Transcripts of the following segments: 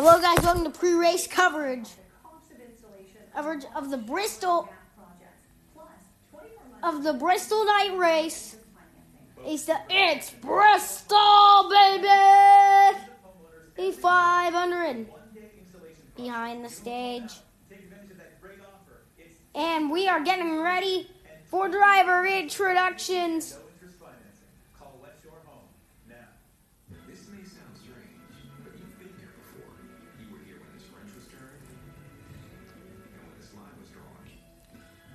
Hello, guys. Welcome to pre-race coverage coverage of the Bristol of the Bristol night race. It's the it's Bristol baby. A 500 behind the stage, and we are getting ready for driver introductions.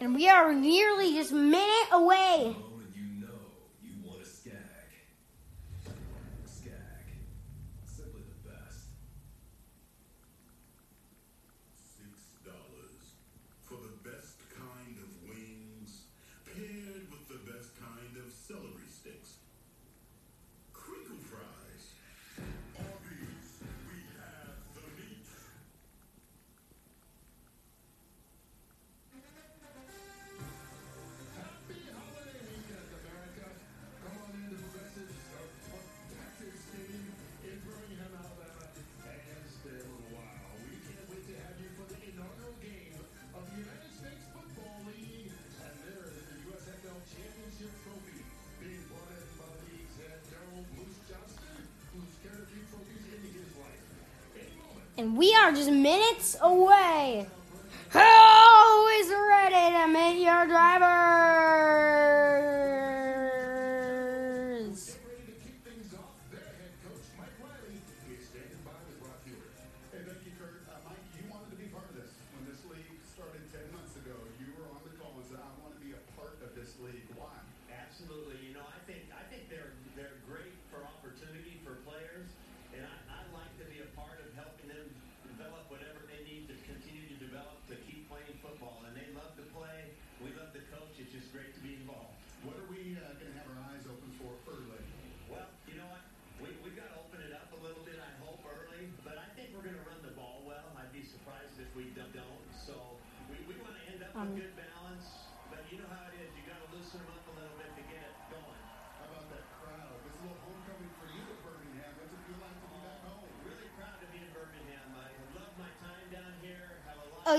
and we are nearly just minute away. and we are just minutes away. Who is ready to meet your driver?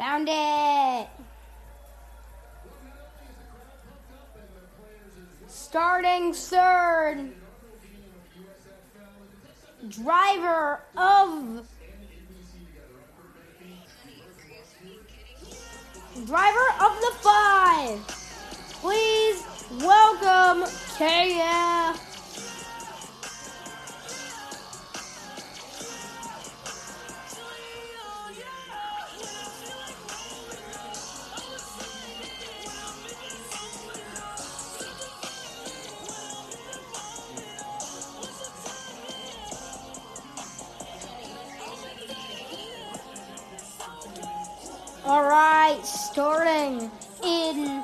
Found it. Starting third. Driver of. Driver of the five. Please welcome KF. All right, starting in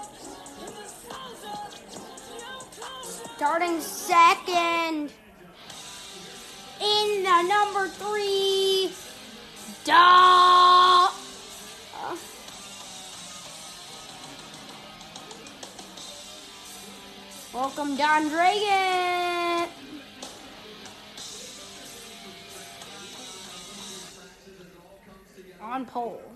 starting second in the number three. Duh. Welcome, Don Dragon. On pole.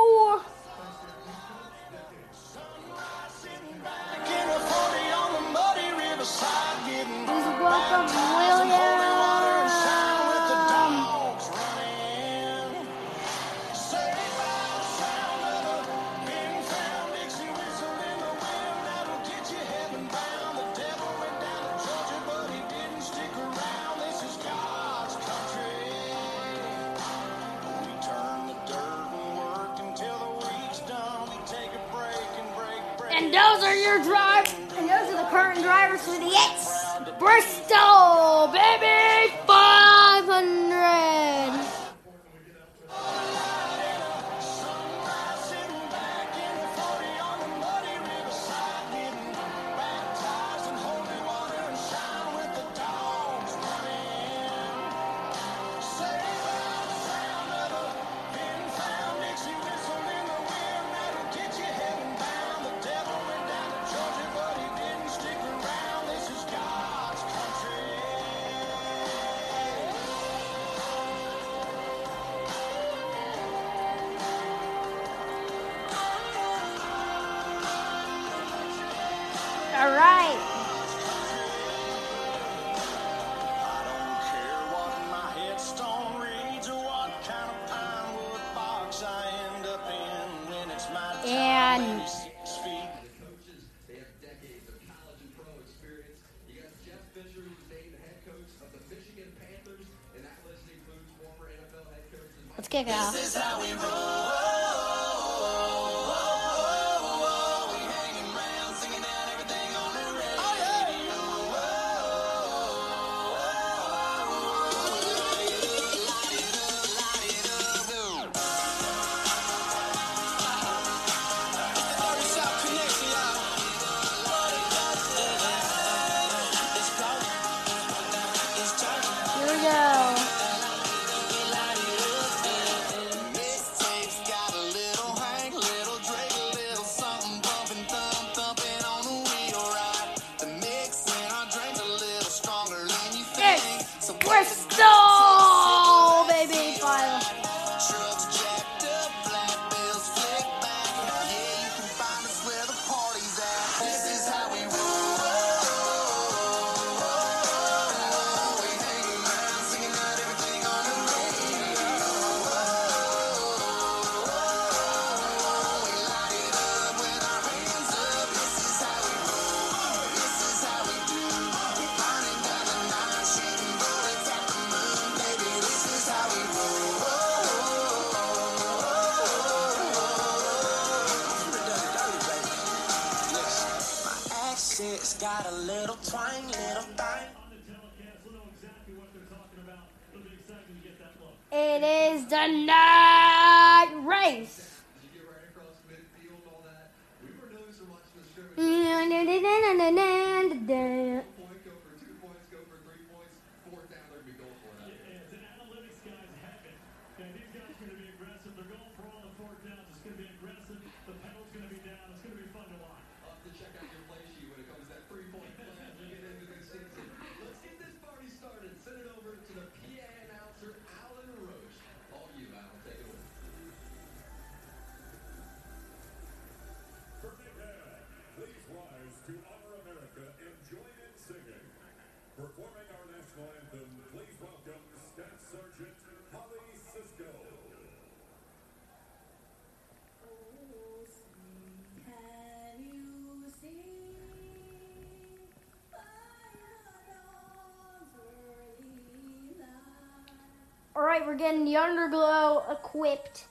All right, we're getting the underglow equipped.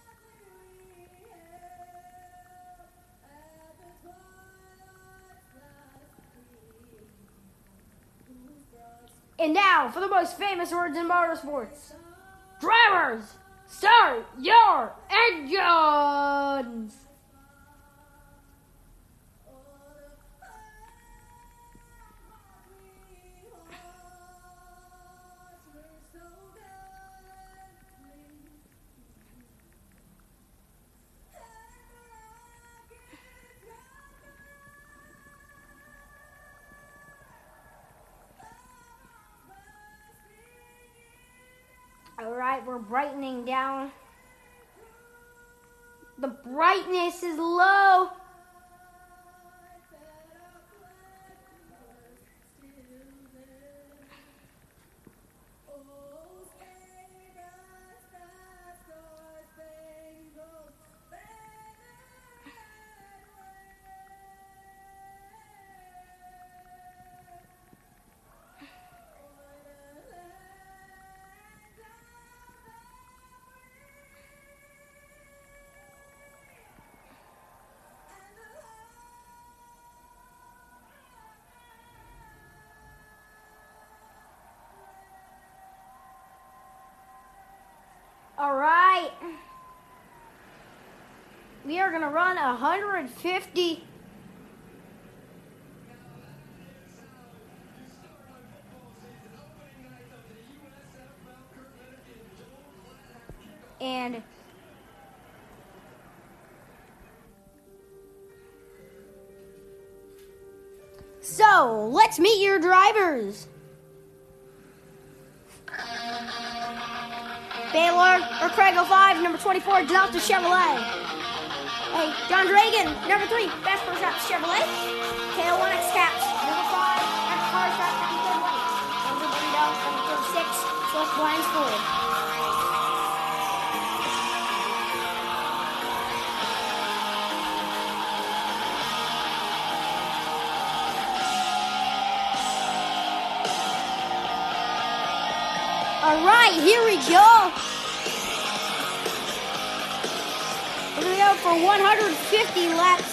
And now for the most famous words in motorsports. Drivers, start your engines! We're brightening down. The brightness is low. We are going to run 150. And so, let's meet your drivers. Baylor or Craig 05, number 24, Delta Chevrolet. Hey, Don Dragon, number 3, Best First Out Chevrolet. KO1X Caps, number 5, X Cars Track, number 31. Number Burrito, number 36, Swift Blinds Ford. All right, here we go. Go for 150 laps.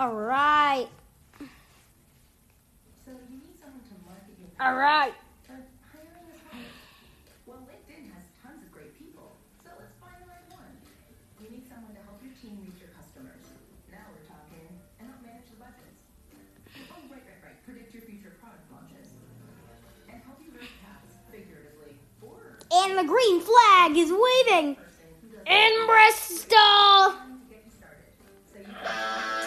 All right, So you need someone to market your all right. But hiring is hard. Well, LinkedIn has tons of great people, so let's find the right one. You need someone to help your team reach your customers. Now we're talking, and help manage the budgets. Oh, right, right, right. Predict your future product launches. And help you paths, figuratively, or And the green flag is waving person who does in Bristol. to get you started. So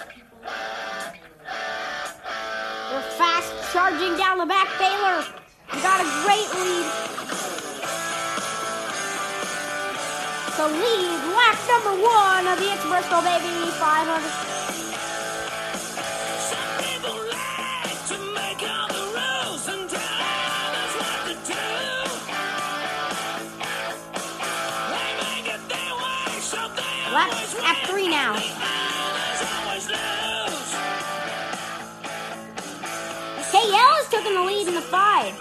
We're fast charging down the back, Baylor. We got a great lead. So lead lap number one of the It's Bristol Baby 500. Some people like to taking the lead in the five,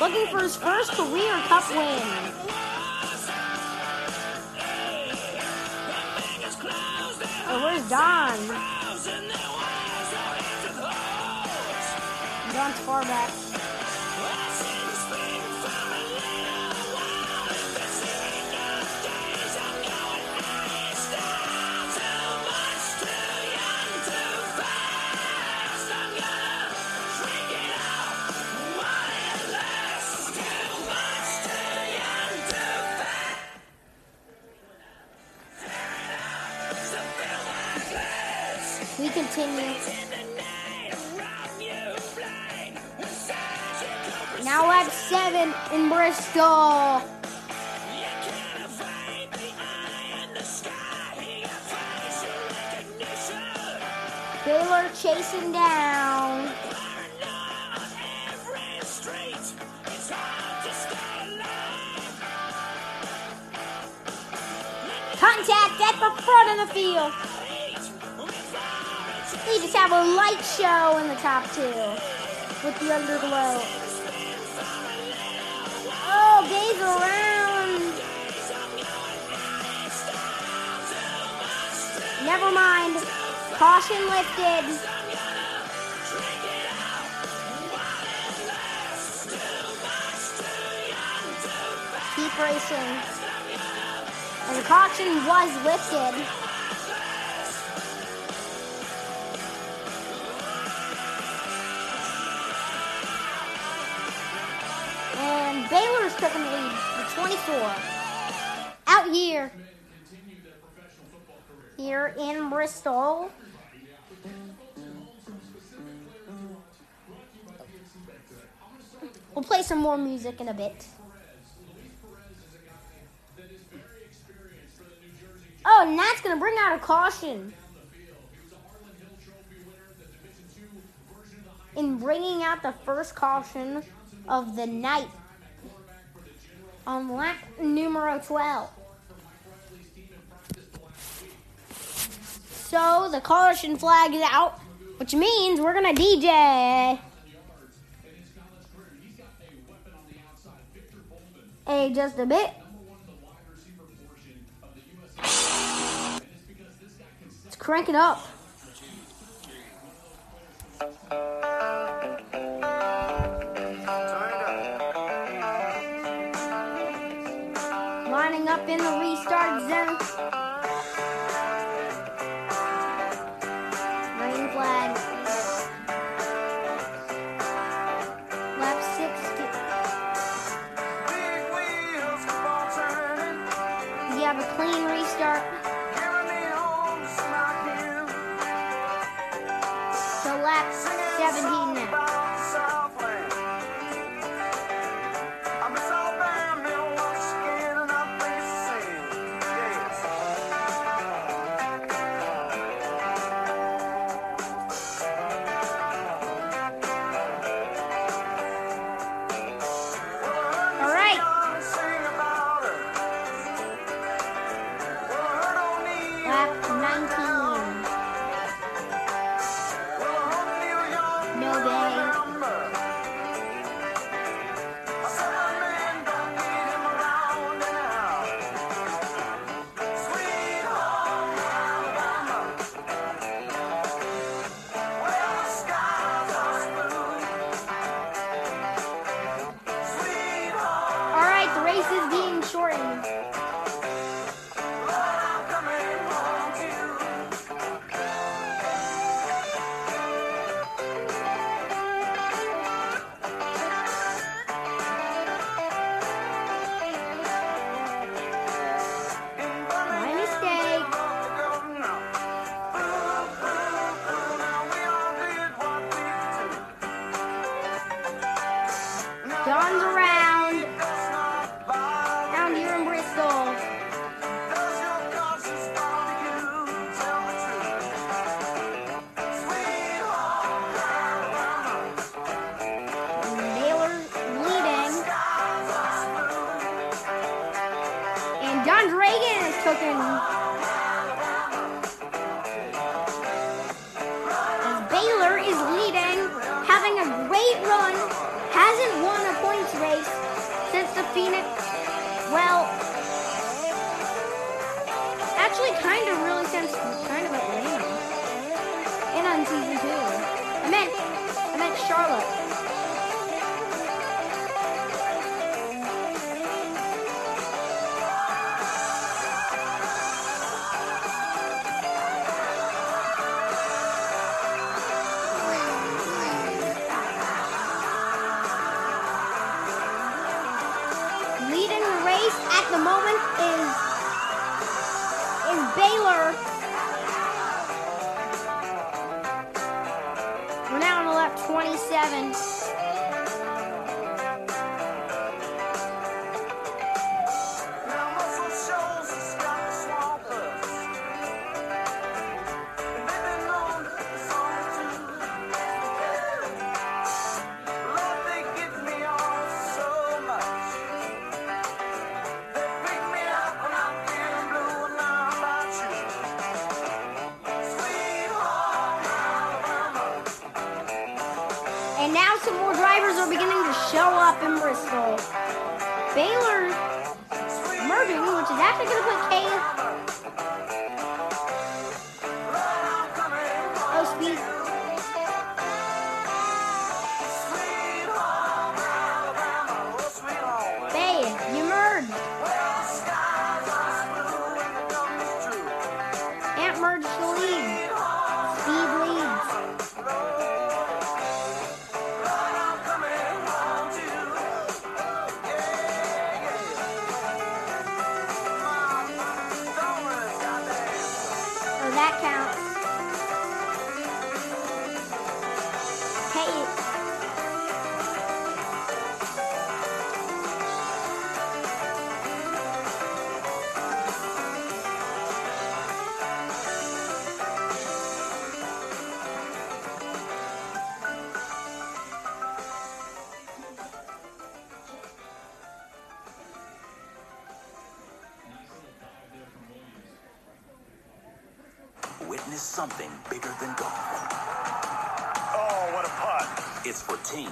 looking for his first career cup win. Oh, where's Don? Don's far back. We continue. Now lap seven in Bristol. Baylor chasing down. Contact at the front of the field. Have a light show in the top two with the underglow. Oh, gaze around. Never mind. Caution lifted. Keep racing. And the caution was lifted. 24. Out here. Here in Bristol. We'll play some more music in a bit. Oh, and that's going to bring out a caution. In bringing out the first caution of the night on lap numero 12. So the caution flag is out, which means we're going to DJ. Hey, just a bit. Let's crank it up. The restart zone. 27. Something bigger than golf. Oh, what a putt. It's for team.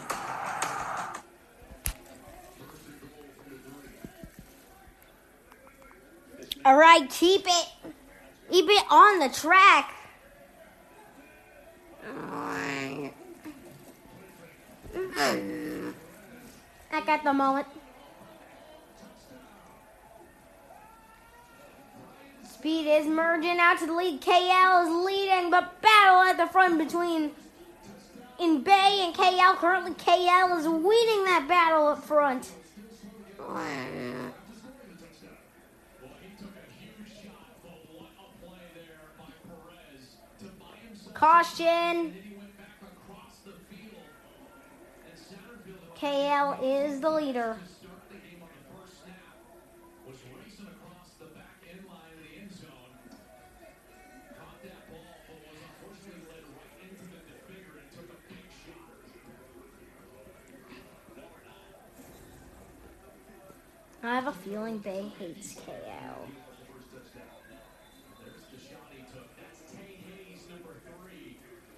all right, keep it. Keep it on the track. I got the moment. Speed is merging out to the lead. KL is leading, but battle at the front between in Bay and KL. Currently, KL is winning that battle up front. Caution. KL is the leader. I have a feeling Bay hates KL.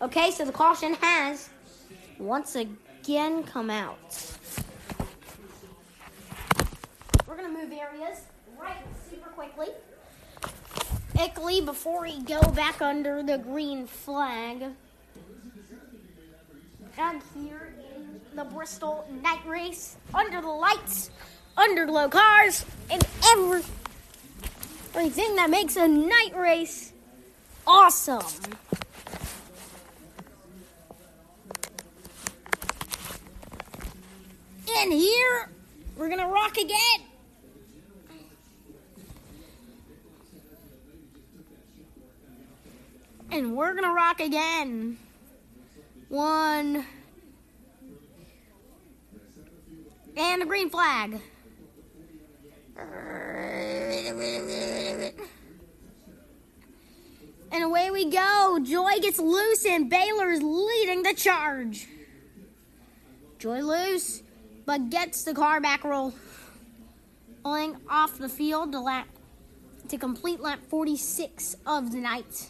Okay, so the caution has once again come out. We're gonna move areas right super quickly. Ickley, before we go back under the green flag, and here in the Bristol night race, under the lights, under low cars, and everything that makes a night race awesome. And here, we're gonna rock again. And we're gonna rock again. One. And a green flag. And away we go. Joy gets loose, and Baylor is leading the charge. Joy loose, but gets the car back roll. Rolling off the field to lap to complete lap 46 of the night.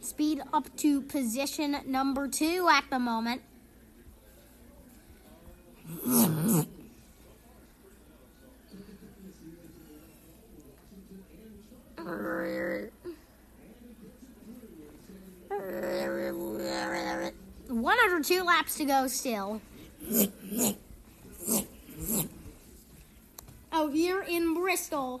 Speed up to position number two at the moment. One hundred two laps to go still. Out here in Bristol.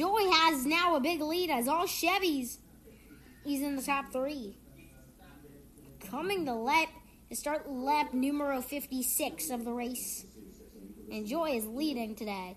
Joy has now a big lead as all Chevys. He's in the top three. Coming to lap, to start lap numero 56 of the race. And Joy is leading today.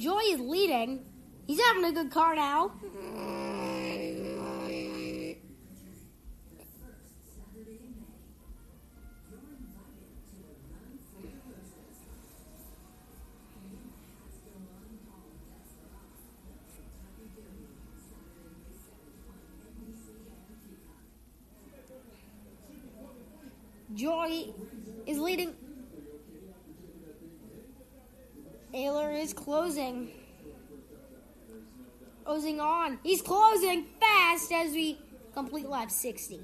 Joy is leading. He's having a good car now. Joy is leading. Is closing. Closing on. He's closing fast as we complete lap 60.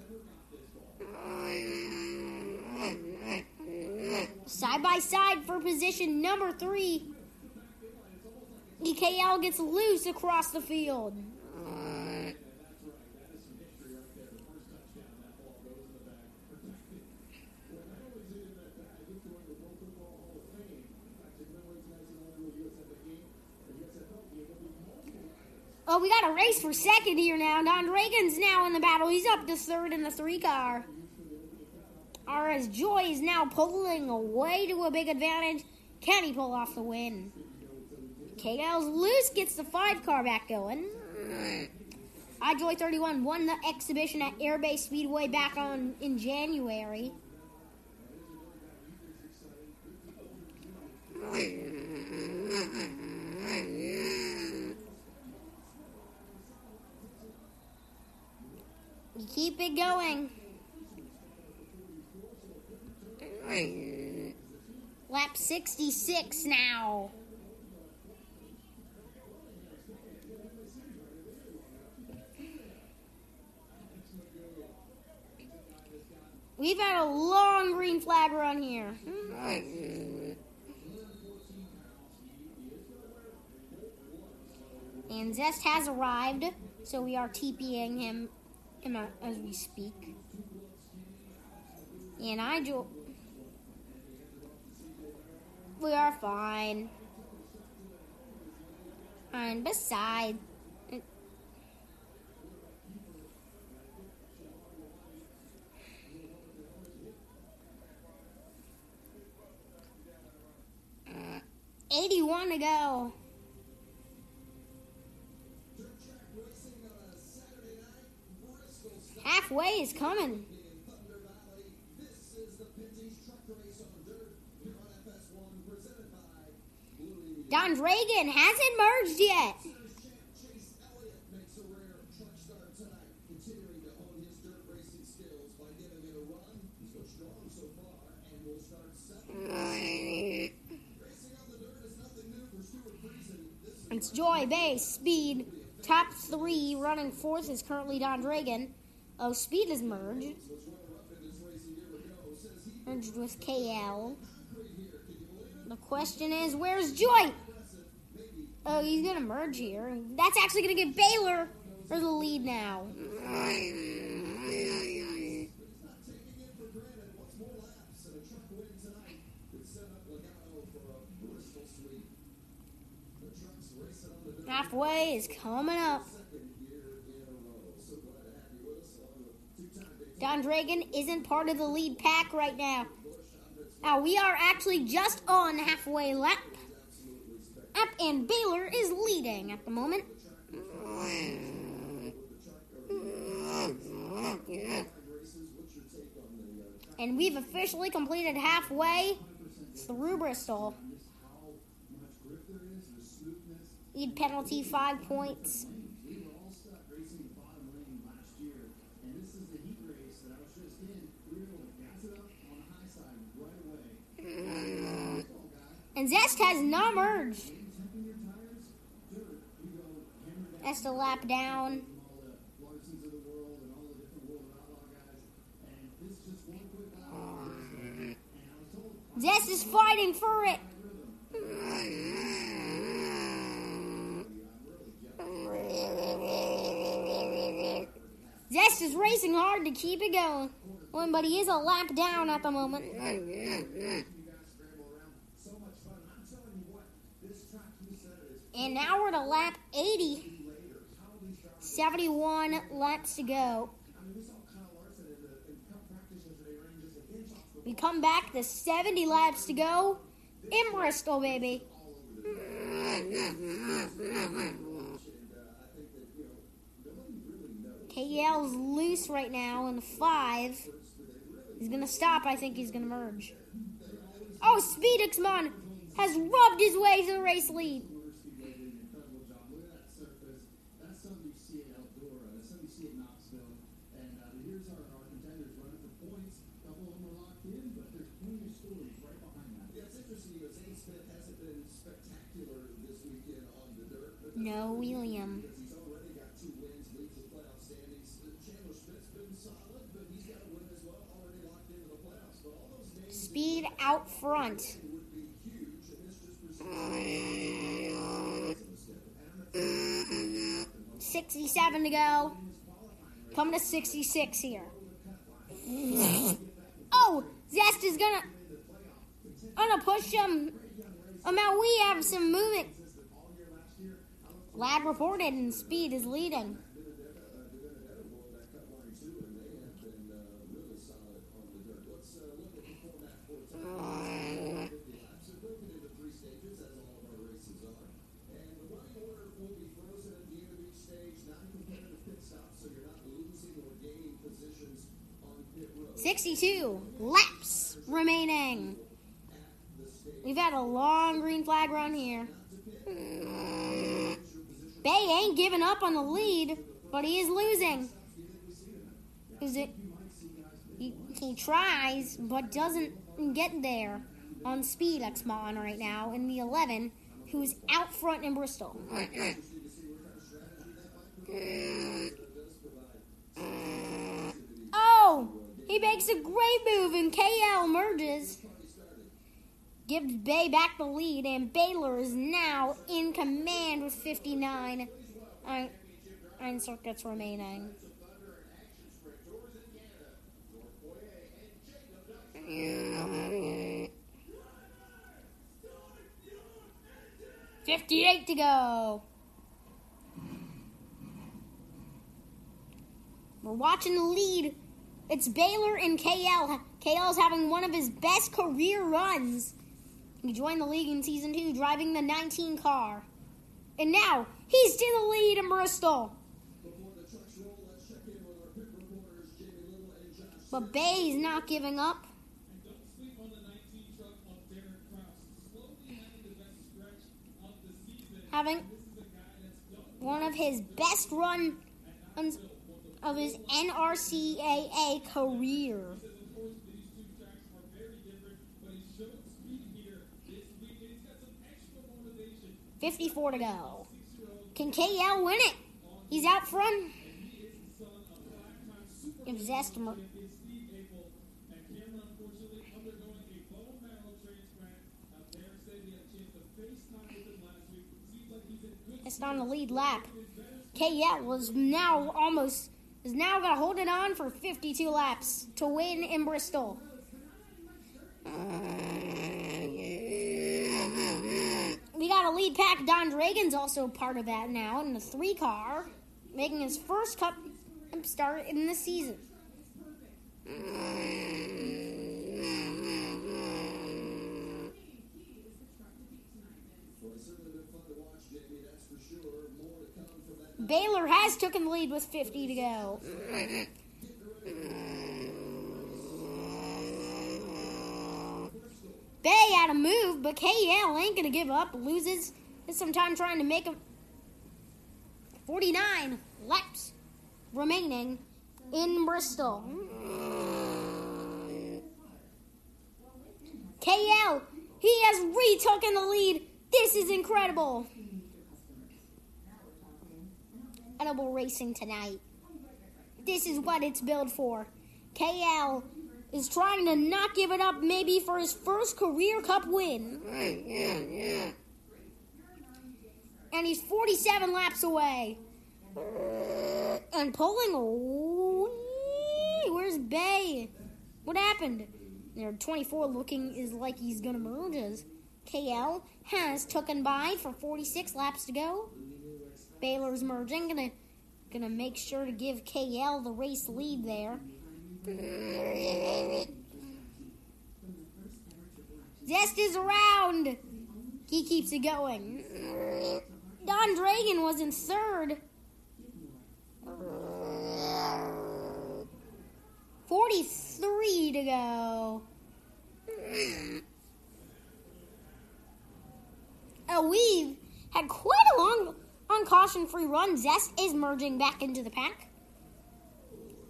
Side by side for position number three. EKL gets loose across the field. Oh, we got a race for second here now. Don Dragon's now in the battle. He's up to third in the three car. RS Joy is now pulling away to a big advantage. Can he pull off the win? KL's loose gets the five car back going. iJoy 31 won the exhibition at Airbase Speedway back on in January. Keep it going. Lap 66 now. We've had a long green flag run here. And Zest has arrived, so we are TPing him, out as we speak. And I do. We are fine. And beside, uh, eighty-one to go. Halfway is coming. Don Dragon hasn't merged yet. It's Joy Base Speed. Top three running fourth is currently Don Dragon. Oh, Speed is merged. Merged with KL. The question is, where's Joy? Oh, he's going to merge here. That's actually going to give Baylor for the lead now. Halfway is coming up. Don Dragon isn't part of the lead pack right now. Now we are actually just on halfway lap. Up and Baylor is leading at the moment. And we've officially completed halfway through Bristol. Lead penalty five points. And Zest has not merged. That's the lap down. Zest is fighting for it. Zest is racing hard to keep it going. But he is a lap down at the moment. And now we're to lap 80. 71 laps to go. We come back to 70 laps to go in Bristol, baby. KL's loose right now in the five. He's gonna stop. I think he's gonna merge. Oh, Speedixmon has rubbed his way to the race lead. No, William. Speed out front. Sixty-seven to go. Coming to sixty-six here. Oh, Zest is gonna gonna push him. Oh, now we have some movement. Reported and Speed is leading. Sixty-two laps remaining. We've had a long green flag run here. Bay ain't giving up on the lead, but he is losing. Is it? He, he tries, but doesn't get there on speed Xmon right now in the 11, who's out front in Bristol. Oh, he makes a great move and KL merges. Gives Bay back the lead, and Baylor is now in command with 59 iron circuits remaining. Fifty-eight to go. We're watching the lead. It's Baylor and KL. KL's having one of his best career runs. He joined the league in season two, driving the 19 car. And now he's in the lead in Bristol. But Bay's not giving up. Having one of his best runs of his NRCAA career. Fifty-four to go. Can KL win it? He's out front. It's on the lead lap. KL was now almost is now gonna hold it on for 52 laps to win in Bristol. Uh, We got a lead pack. Don Dragon's also part of that now in the three car, making his first cup start in the season. Baylor has taken the lead with 50 to go. Bay had a move, but KL ain't gonna give up. Loses some time trying to make him 49 laps remaining in Bristol. KL, he has retaken the lead. This is incredible. Edible racing tonight. This is what it's built for. KL is trying to not give it up maybe for his first career cup win. And he's 47 laps away. And pulling. Oh, where's Bay? What happened? There, 24 looking is like he's gonna merge as KL has taken by for 46 laps to go. Baylor's merging, gonna gonna make sure to give KL the race lead there. Zest is around. He keeps it going. Don Dragon was in third. 43 to go. Oh, we've had quite a long uncaution free run. Zest is merging back into the pack.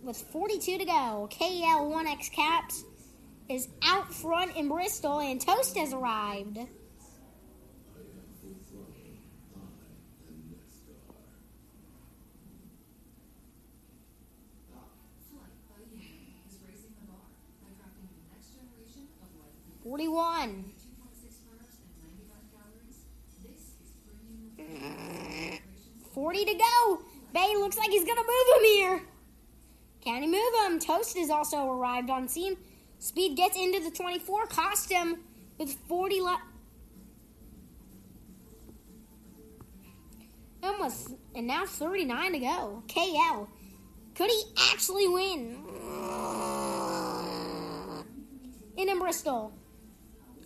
With 42 to go, KL1X Caps is out front in Bristol, and Toast has arrived. Forty-one. Forty to go. Bay looks like he's gonna move him here. Can he move him? Toast has also arrived on scene. Speed gets into the 24, cost him with 40 left. Almost, and now 39 to go. KL. Could he actually win? In, in Bristol.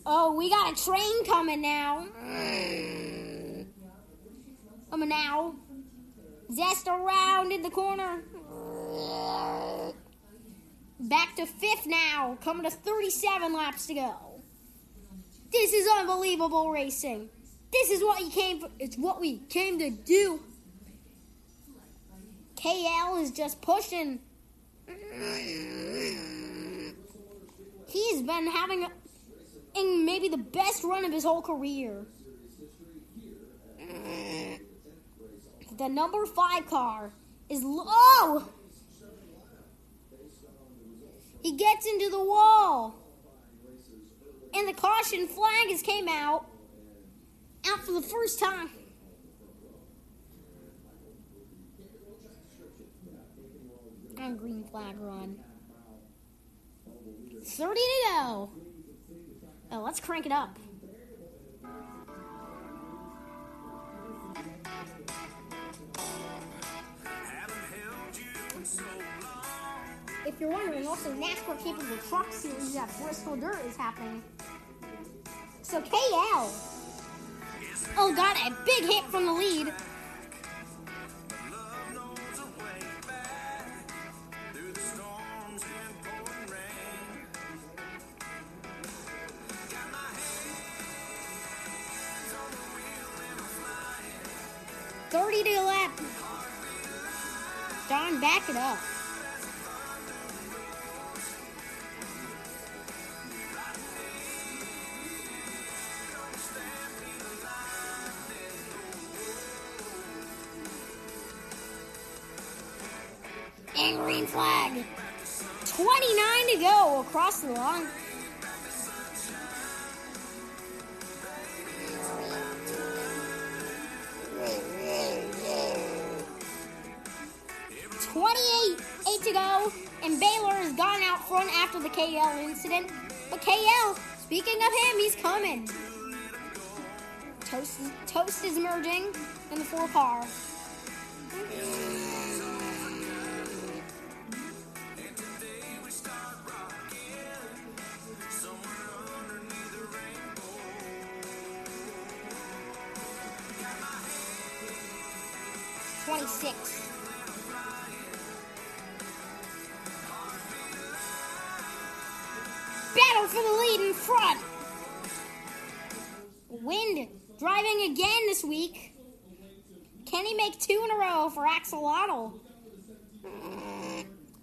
Oh, we got a train coming now. Coming now. Zest around in the corner. Back to fifth now, coming to 37 laps to go. This is unbelievable racing. This is what you came for. It's what we came to do. KL is just pushing. He's been having a, in maybe the best run of his whole career. The number five car is low. He gets into the wall. And the caution flag has came out. Out for the first time. On green flag run. 30 to go. Oh, let's crank it up. You're wondering, also NASCAR capable truck series at Bristol Dirt is happening. So KL, oh, got a big hit from the lead. Thirty to the lap. Don, back it up. 26. Battle for the lead in front. Wind driving again this week. Can he make two in a row for Axolotl?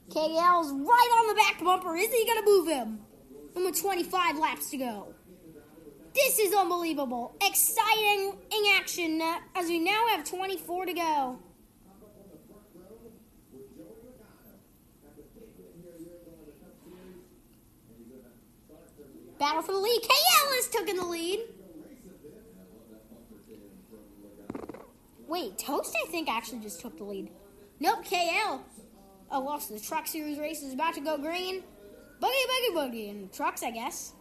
KDL's right on the back bumper. Is he going to move him? And with 25 laps to go. This is unbelievable. Exciting in action as we now have 24 to go. Battle for the lead. KL is taking the lead. Wait, Toast, I think, actually just took the lead. Nope, KL. Oh, so the Truck Series race is about to go green. Boogie, boogie, boogie. And trucks, I guess.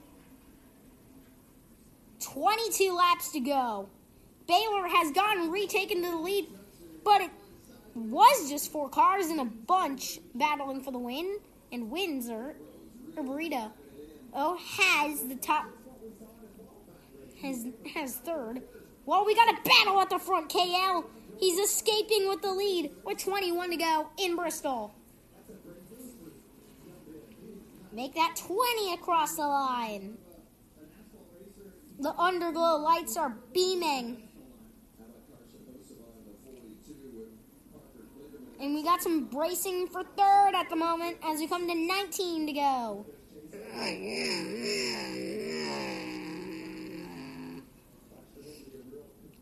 22 laps to go. Baylor has gotten retaken to the lead, but it was just four cars in a bunch battling for the win. And Windsor, or Burrito, oh, has the top, has, has third. Well, we got a battle at the front, KL. He's escaping with the lead with 21 to go in Bristol. Make that 20 across the line. The underglow lights are beaming. And we got some bracing for third at the moment as we come to 19 to go.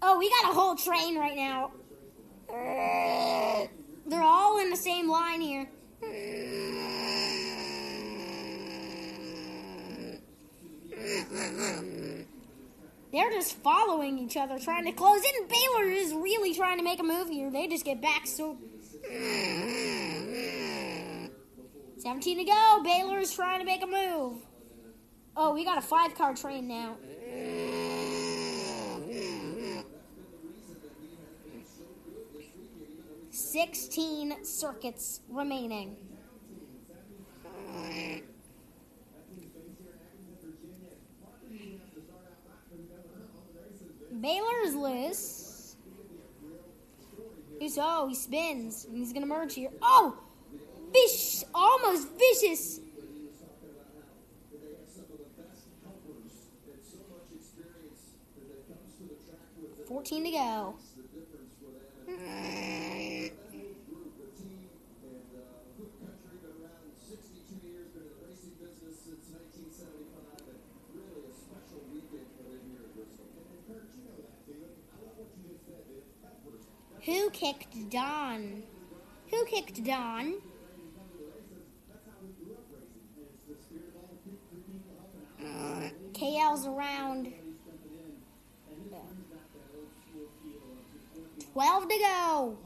Oh, we got a whole train right now. They're all in the same line here. They're just following each other, trying to close in. Baylor is really trying to make a move here. They just get back so. 17 to go. Baylor is trying to make a move. Oh, we got a five car train now. Sixteen circuits remaining. Baylor's loose. He's oh he spins. He's gonna merge here. Oh, fish almost vicious. Fourteen to go. Who kicked Don? Who kicked Don? KL's around. 12 to go.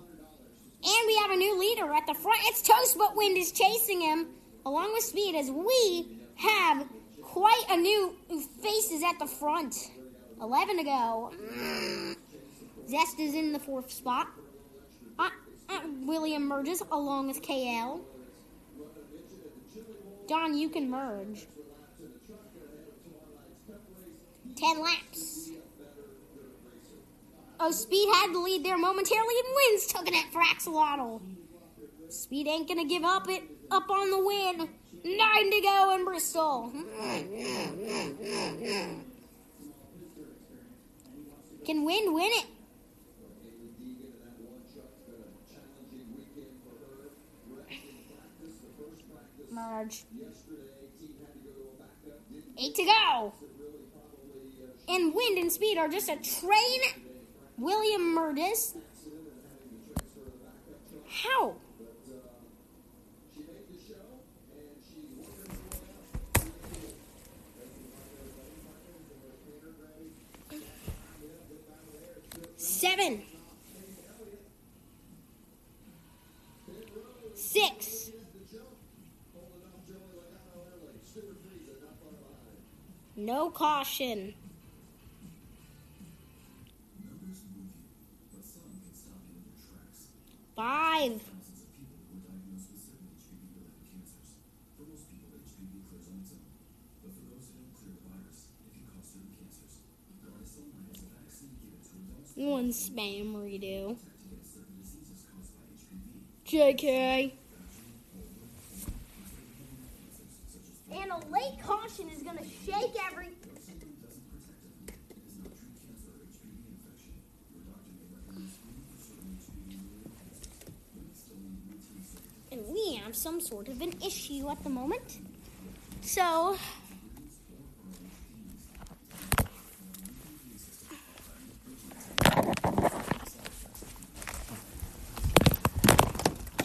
And we have a new leader at the front. It's Toast, but Wind is chasing him along with Speed as we have quite a new faces at the front. 11 to go. Zest is in the fourth spot. Uh, uh, William merges along with KL. Don, you can merge. 10 laps. Oh, Speed had the lead there momentarily and wins took it for Axolotl. Speed ain't gonna give up it up on the win. Nine to go in Bristol. Can Wind win it? Merge. Eight to go. And Wind and Speed are just a train. William Murdis. How? Seven. Six. No caution. Five. One spam redo. JK. And a late caution is going to shake everything. some sort of an issue at the moment. So,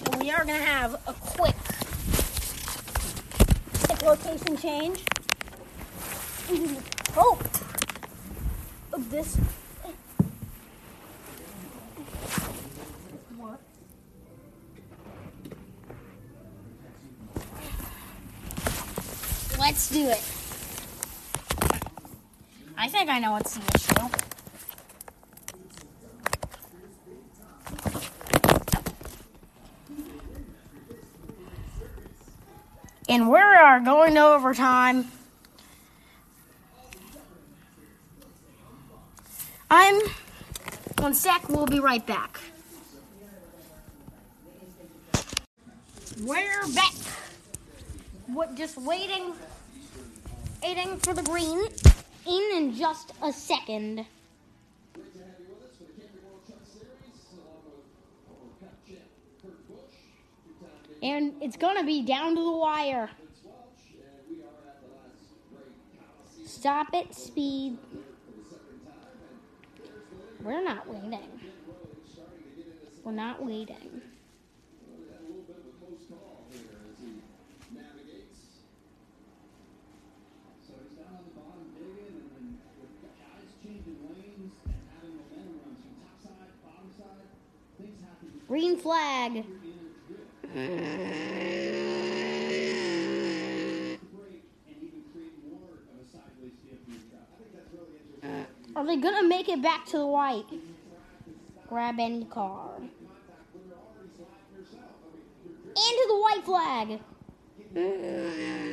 so we are going to have a quick, quick location change. Hope of this think I know what's the issue. And we are going to overtime. I'm one sec, we'll be right back. We're back. What just waiting waiting for the green in in just a second. And it's going to be down to the wire. Stop it, speed. We're not waiting. We're not waiting. Green flag. Uh, Are they gonna make it back to the white? Grab any car. Into the white flag. Uh,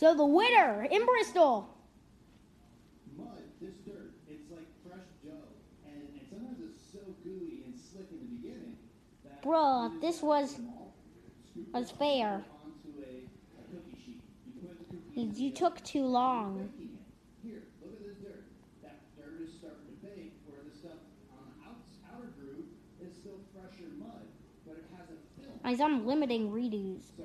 So the winner in Bristol. Mud, this dirt, it's like fresh dough. And, and sometimes it's so gooey and slick in the beginning. Bruh, this was unfair. You, you took too long. Here, look at this dirt. That dirt is starting to bake where the stuff on the outer groove is still fresher mud, but it has a film. I'm limiting redos. So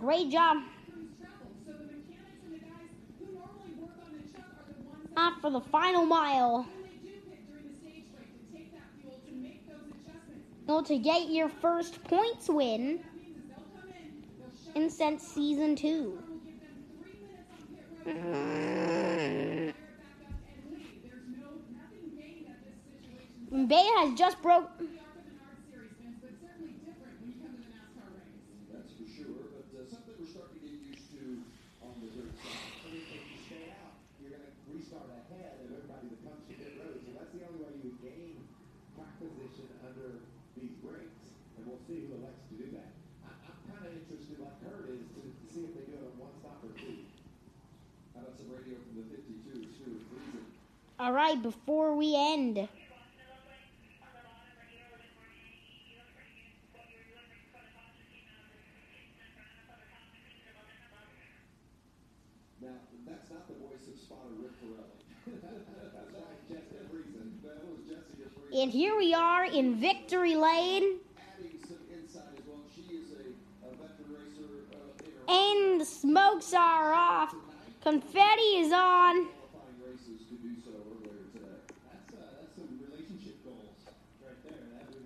great job. Not for the final mile. Well, to get your first points win in since season two. Mm-hmm. Bay has just broke. All right, before we end. And here we are in victory lane. And the smokes are off. Confetti is on.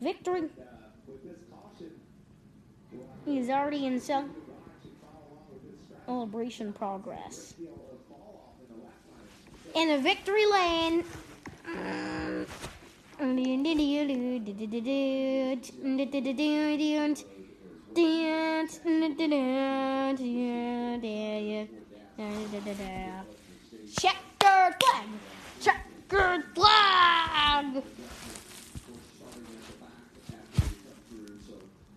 Victory. He's already in celebration progress. In a victory lane. Checkered flag! Checkered flag!